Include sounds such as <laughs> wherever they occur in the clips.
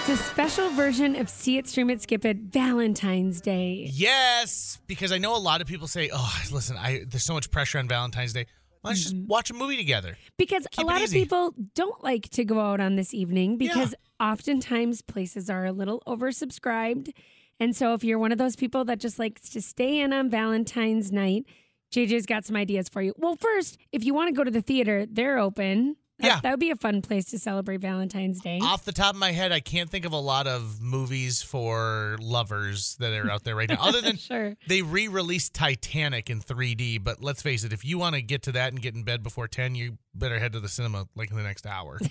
It's a special version of See It, Stream It, Skip It Valentine's Day. Yes, because I know a lot of people say, "Oh, listen, I there's so much pressure on Valentine's Day. Let's just mm-hmm. watch a movie together." Because Keep a lot of people don't like to go out on this evening because oftentimes places are a little oversubscribed. And so if you're one of those people that just likes to stay in on Valentine's night, JJ's got some ideas for you. Well, first, if you want to go to the theater, they're open. That, Yeah. that would be a fun place to celebrate Valentine's Day. Off the top of my head, I can't think of a lot of movies for lovers that are out there right now. Other <laughs> than sure. they re-released Titanic in 3D, but let's face it, if you want to get to that and get in bed before 10, you better head to the cinema like in the next hour. <laughs>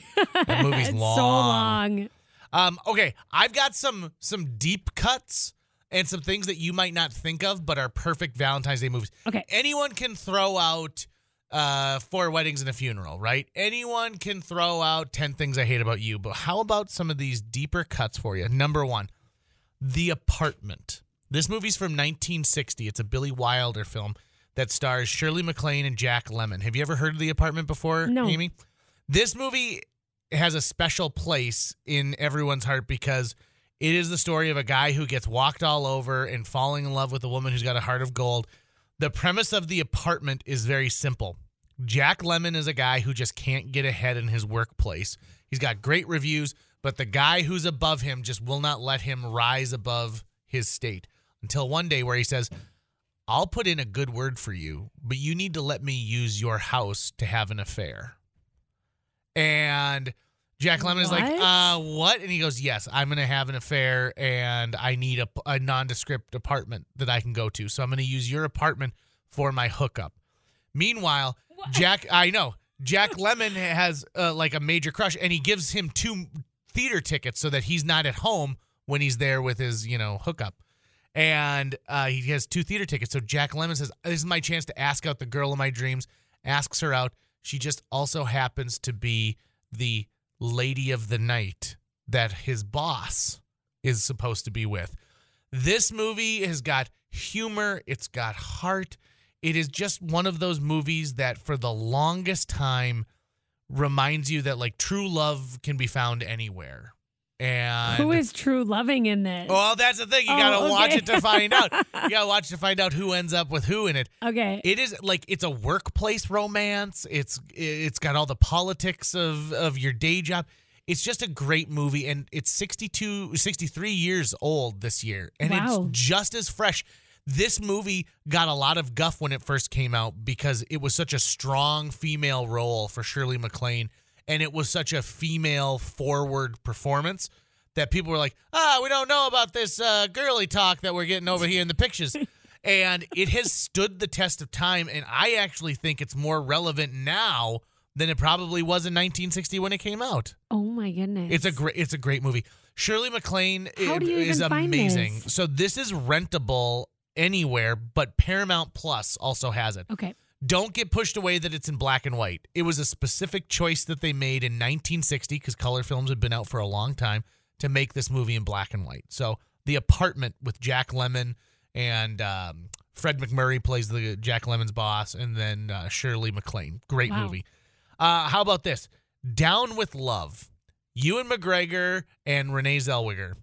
That movie's it's long. so long. Um, okay, I've got some some deep cuts and some things that you might not think of, but are perfect Valentine's Day movies. Okay. Anyone can throw out uh, Four Weddings and a Funeral, right? Anyone can throw out 10 Things I Hate About You, but how about some of these deeper cuts for you? Number one, The Apartment. This movie's from 1960. It's a Billy Wilder film that stars Shirley MacLaine and Jack Lemmon. Have you ever heard of The Apartment before, No. Amy? This movie has a special place in everyone's heart because it is the story of a guy who gets walked all over and falling in love with a woman who's got a heart of gold. The premise of the apartment is very simple. Jack Lemmon is a guy who just can't get ahead in his workplace. He's got great reviews, but the guy who's above him just will not let him rise above his state until one day where he says, I'll put in a good word for you, but you need to let me use your house to have an affair. And Jack Lemmon is like, What? uh, what? And he goes, yes, I'm going to have an affair and I need a, a nondescript apartment that I can go to. So I'm going to use your apartment for my hookup. Meanwhile, Jack, I know, Jack <laughs> Lemmon has uh, like a major crush and he gives him two theater tickets so that he's not at home when he's there with his, you know, hookup. And uh, he has two theater tickets. So Jack Lemmon says, This is my chance to ask out the girl of my dreams, asks her out. She just also happens to be the lady of the night that his boss is supposed to be with. This movie has got humor, it's got heart. It is just one of those movies that for the longest time reminds you that like true love can be found anywhere. And Who is true loving in this? well, that's the thing. You Oh, gotta watch it to find out. <laughs> You gotta watch to find out who ends up with who in it. okay. It is like it's a workplace romance. It's it's got all the politics of of your day job. It's just a great movie and it's 62 63 years old this year and Wow. it's just as fresh. This movie got a lot of guff when it first came out because it was such a strong female role for Shirley MacLaine and it was such a female forward performance that people were like, "Ah, we don't know about this uh, girly talk that we're getting over here in the pictures." <laughs> and it has stood the test of time and I actually think it's more relevant now than it probably was in 1960 when it came out. oh my goodness. It's a great it's a great movie. Shirley MacLaine How i- do you is amazing. this? So this is rentable anywhere, but Paramount Plus also has it. okay. Don't get pushed away that it's in black and white. It was a specific choice that they made in 1960 because color films had been out for a long time to make this movie in black and white. So The Apartment with Jack Lemmon and um, Fred MacMurray plays the Jack Lemmon's boss, and then uh, Shirley MacLaine. Great Wow. movie. Uh, how about this? Down with Love. Ewan McGregor and Renee Zellweger.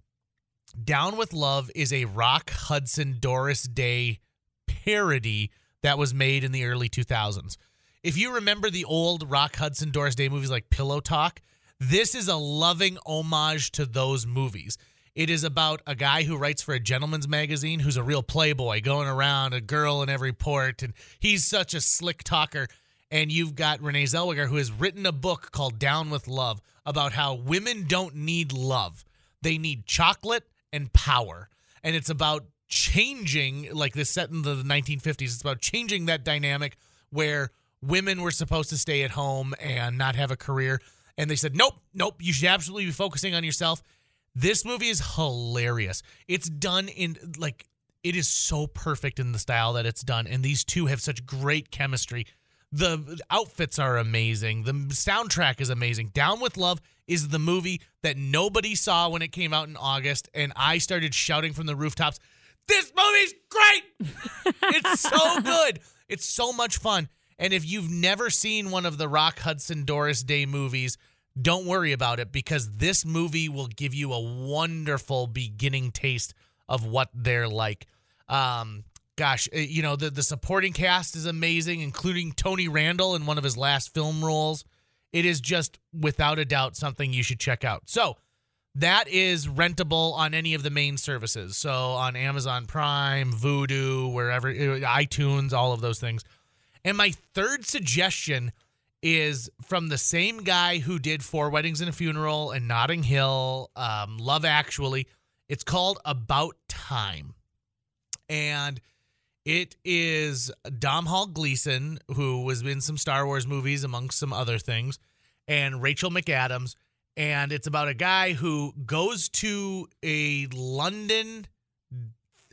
Down with Love is a Rock Hudson Doris Day parody that was made in the early 2000s. If you remember the old Rock Hudson Doris Day movies like Pillow Talk, this is a loving homage to those movies. It is about a guy who writes for a gentleman's magazine who's a real playboy going around a girl in every port and he's such a slick talker and you've got Renee Zellweger who has written a book called Down with Love about how women don't need love. They need chocolate and power. And it's about changing like this set in the 1950s. It's about changing that dynamic where women were supposed to stay at home and not have a career and they said, "Nope, nope, you should absolutely be focusing on yourself." This movie is hilarious. It's done in like it is so perfect in the style that it's done and these two have such great chemistry. The outfits are amazing. The soundtrack is amazing. Down with Love is the movie that nobody saw when it came out in August and I started shouting from the rooftops, "This movie's great!" it's so good. It's so much fun. And if you've never seen one of the Rock Hudson Doris Day movies, don't worry about it because this movie will give you a wonderful beginning taste of what they're like. Um, gosh, uh, you know the the supporting cast is amazing, including Tony Randall in one of his last film roles. It is just without a doubt something you should check out. So that is rentable on any of the main services. So on Amazon Prime, Vudu, wherever, uh, iTunes, all of those things. And my third suggestion is from the same guy who did Four Weddings and a Funeral and Notting Hill, um, Love Actually. It's called About Time. And it is Domhnall Gleeson, who was in some Star Wars movies, amongst some other things, and Rachel McAdams. And it's about a guy who goes to a London,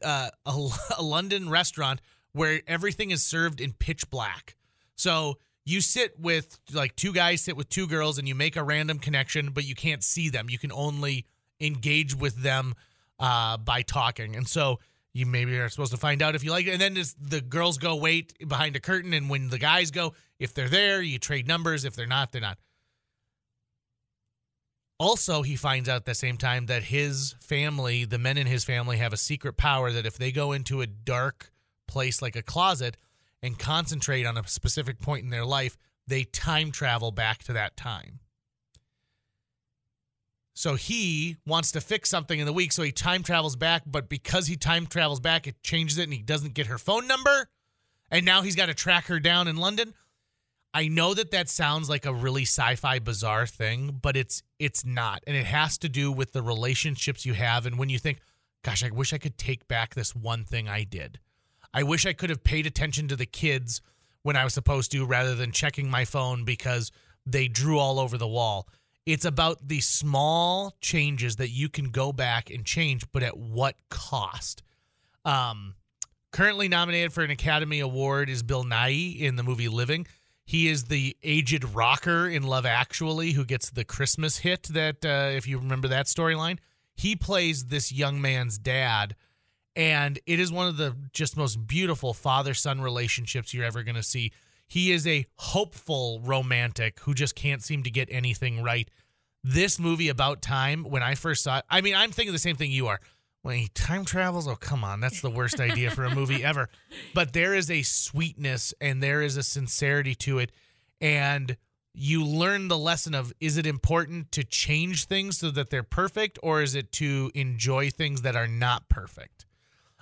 uh, a, <laughs> a London restaurant where everything is served in pitch black. So you sit with like two guys sit with two girls and you make a random connection, but you can't see them. You can only engage with them uh, by talking. And so you maybe are supposed to find out if you like it. And then the girls go wait behind a curtain. And when the guys go, if they're there, you trade numbers. If they're not, they're not. Also, he finds out at the same time that his family, the men in his family, have a secret power that if they go into a dark place like a closet and concentrate on a specific point in their life, they time travel back to that time. So he wants to fix something in the week, so he time travels back. But because he time travels back, it changes it, and he doesn't get her phone number. And now he's got to track her down in London. I know that that sounds like a really sci-fi bizarre thing, but it's it's not, and it has to do with the relationships you have. And when you think, "Gosh, I wish I could take back this one thing I did. I wish I could have paid attention to the kids when I was supposed to, rather than checking my phone because they drew all over the wall." It's about the small changes that you can go back and change, but at what cost? Um, currently nominated for an Academy Award is Bill Nighy in the movie Living. He is the aged rocker in Love Actually who gets the Christmas hit that, uh, if you remember that storyline, he plays this young man's dad. And it is one of the just most beautiful father son relationships you're ever going to see. He is a hopeful romantic who just can't seem to get anything right. This movie about time, when I first saw it, I mean, I'm thinking the same thing you are. When he time travels, oh come on, that's the worst idea for a movie <laughs> ever. But there is a sweetness and there is a sincerity to it, and you learn the lesson of is it important to change things so that they're perfect, or is it to enjoy things that are not perfect?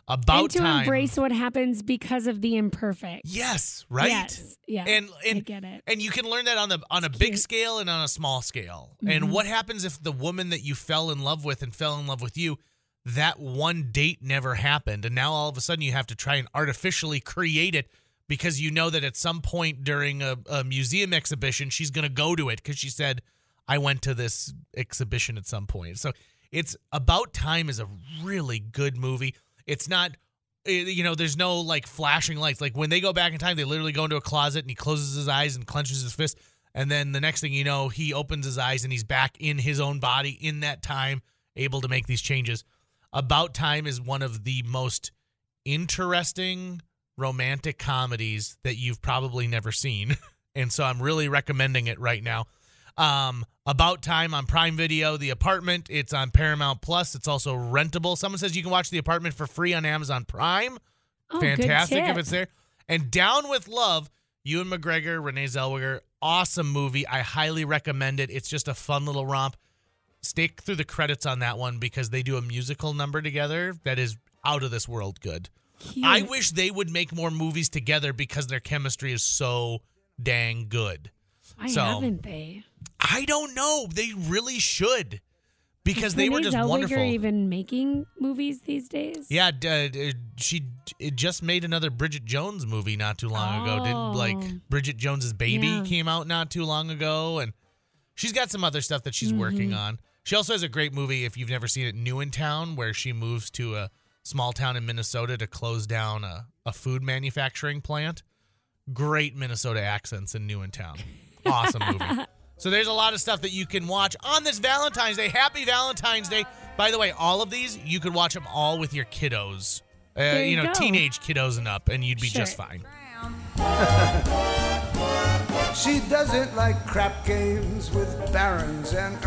About and to time. embrace what happens because of the imperfect. Yes, right. Yes. Yeah. And and I get it. and you can learn that on the on a big Cute. scale and on a small scale. Mhm. And what happens if the woman that you fell in love with and fell in love with you, that one date never happened, and now all of a sudden you have to try and artificially create it because you know that at some point during a, a museum exhibition she's going to go to it because she said, "I went to this exhibition at some point." So it's about time is a really good movie. It's not eh, you know, there's no like flashing lights. Like when they go back in time, they literally go into a closet and he closes his eyes and clenches his fist. And then the next thing you know, he opens his eyes and he's back in his own body in that time, able to make these changes. About Time is one of the most interesting romantic comedies that you've probably never seen. <laughs> And so I'm really recommending it right now. Um, About Time on Prime Video, The Apartment, it's on Paramount Plus. It's also rentable. Someone says you can watch The Apartment for free on Amazon Prime. Oh, Fantastic if it's there. And Down with Love, Ewan McGregor, Renee Zellweger, awesome movie. I highly recommend it. It's just a fun little romp. Stick through the credits on that one because they do a musical number together that is out of this world good. Cute. I wish they would make more movies together because their chemistry is so dang good. Why so- haven't they? I don't know. They really should because they were just Zellweger wonderful. even making movies these days? Yeah, uh, she it just made another Bridget Jones movie not too long ago. Did Oh. like Bridget Jones's Baby Yeah. came out not too long ago, and she's got some other stuff that she's working Mm-hmm. on. She also has a great movie if you've never seen it, New in Town, where she moves to a small town in Minnesota to close down a, a food manufacturing plant. Great Minnesota accents in New in Town. Awesome movie. <laughs> So there's a lot of stuff that you can watch on this Valentine's Day. Happy Valentine's Day. By the way, all of these, you could watch them all with your kiddos. Uh, you you know, go. teenage kiddos and up, and you'd be just fine. <laughs> She doesn't like crap games with barons and